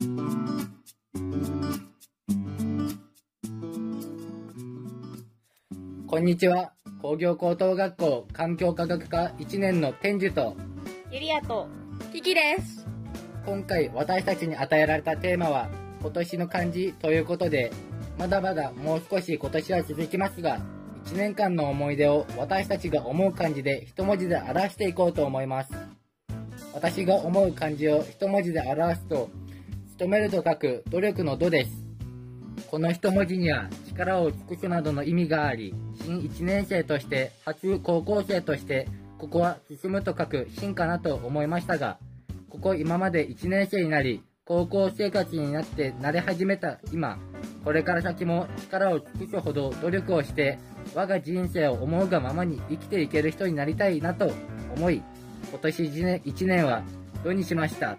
こんにちは。工業高等学校環境科学科1年の天寿と、ゆりやと、キキです。今回私たちに与えられたテーマは、今年の漢字ということで、まだまだもう少し今年は続きますが、1年間の思い出を私たちが思う漢字で一文字で表していこうと思います。私が思う漢字を一文字で表すと、努めると書く努力の度です。この一文字には力を尽くすなどの意味があり、新1年生として、初高校生として、ここは進むと書く進かなと思いましたが、ここ今まで1年生になり、高校生活になって慣れ始めた今、これから先も力を尽くすほど努力をして、我が人生を思うがままに生きていける人になりたいなと思い、今年1年はどにしました。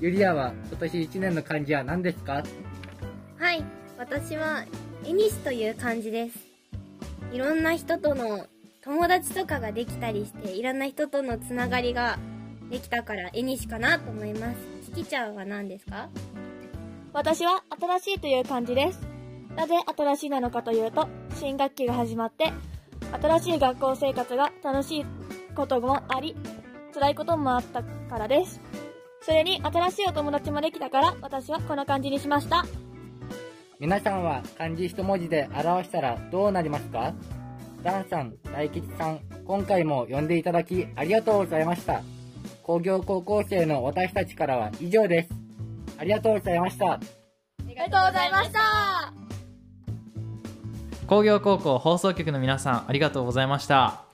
ゆりやは今年1年の漢字は何ですか？はい、私は、エニスという漢字です。いろんな人との友達とかができたりして、いろんな人とのつながりができたから、エニシかなと思います。キキちゃんは何ですか？私は新しいという漢字です。なぜ新しいなのかというと、新学期が始まって、新しい学校生活が楽しいこともあり、辛いこともあったからです。それに新しいお友達もできたから、私はこの漢字にしました。皆さんは漢字一文字で表したらどうなりますか？ダンさん、大吉さん、今回も呼んでいただきありがとうございました。工業高校生の私たちからは以上です。ありがとうございました。ありがとうございました。工業高校放送局の皆さんありがとうございました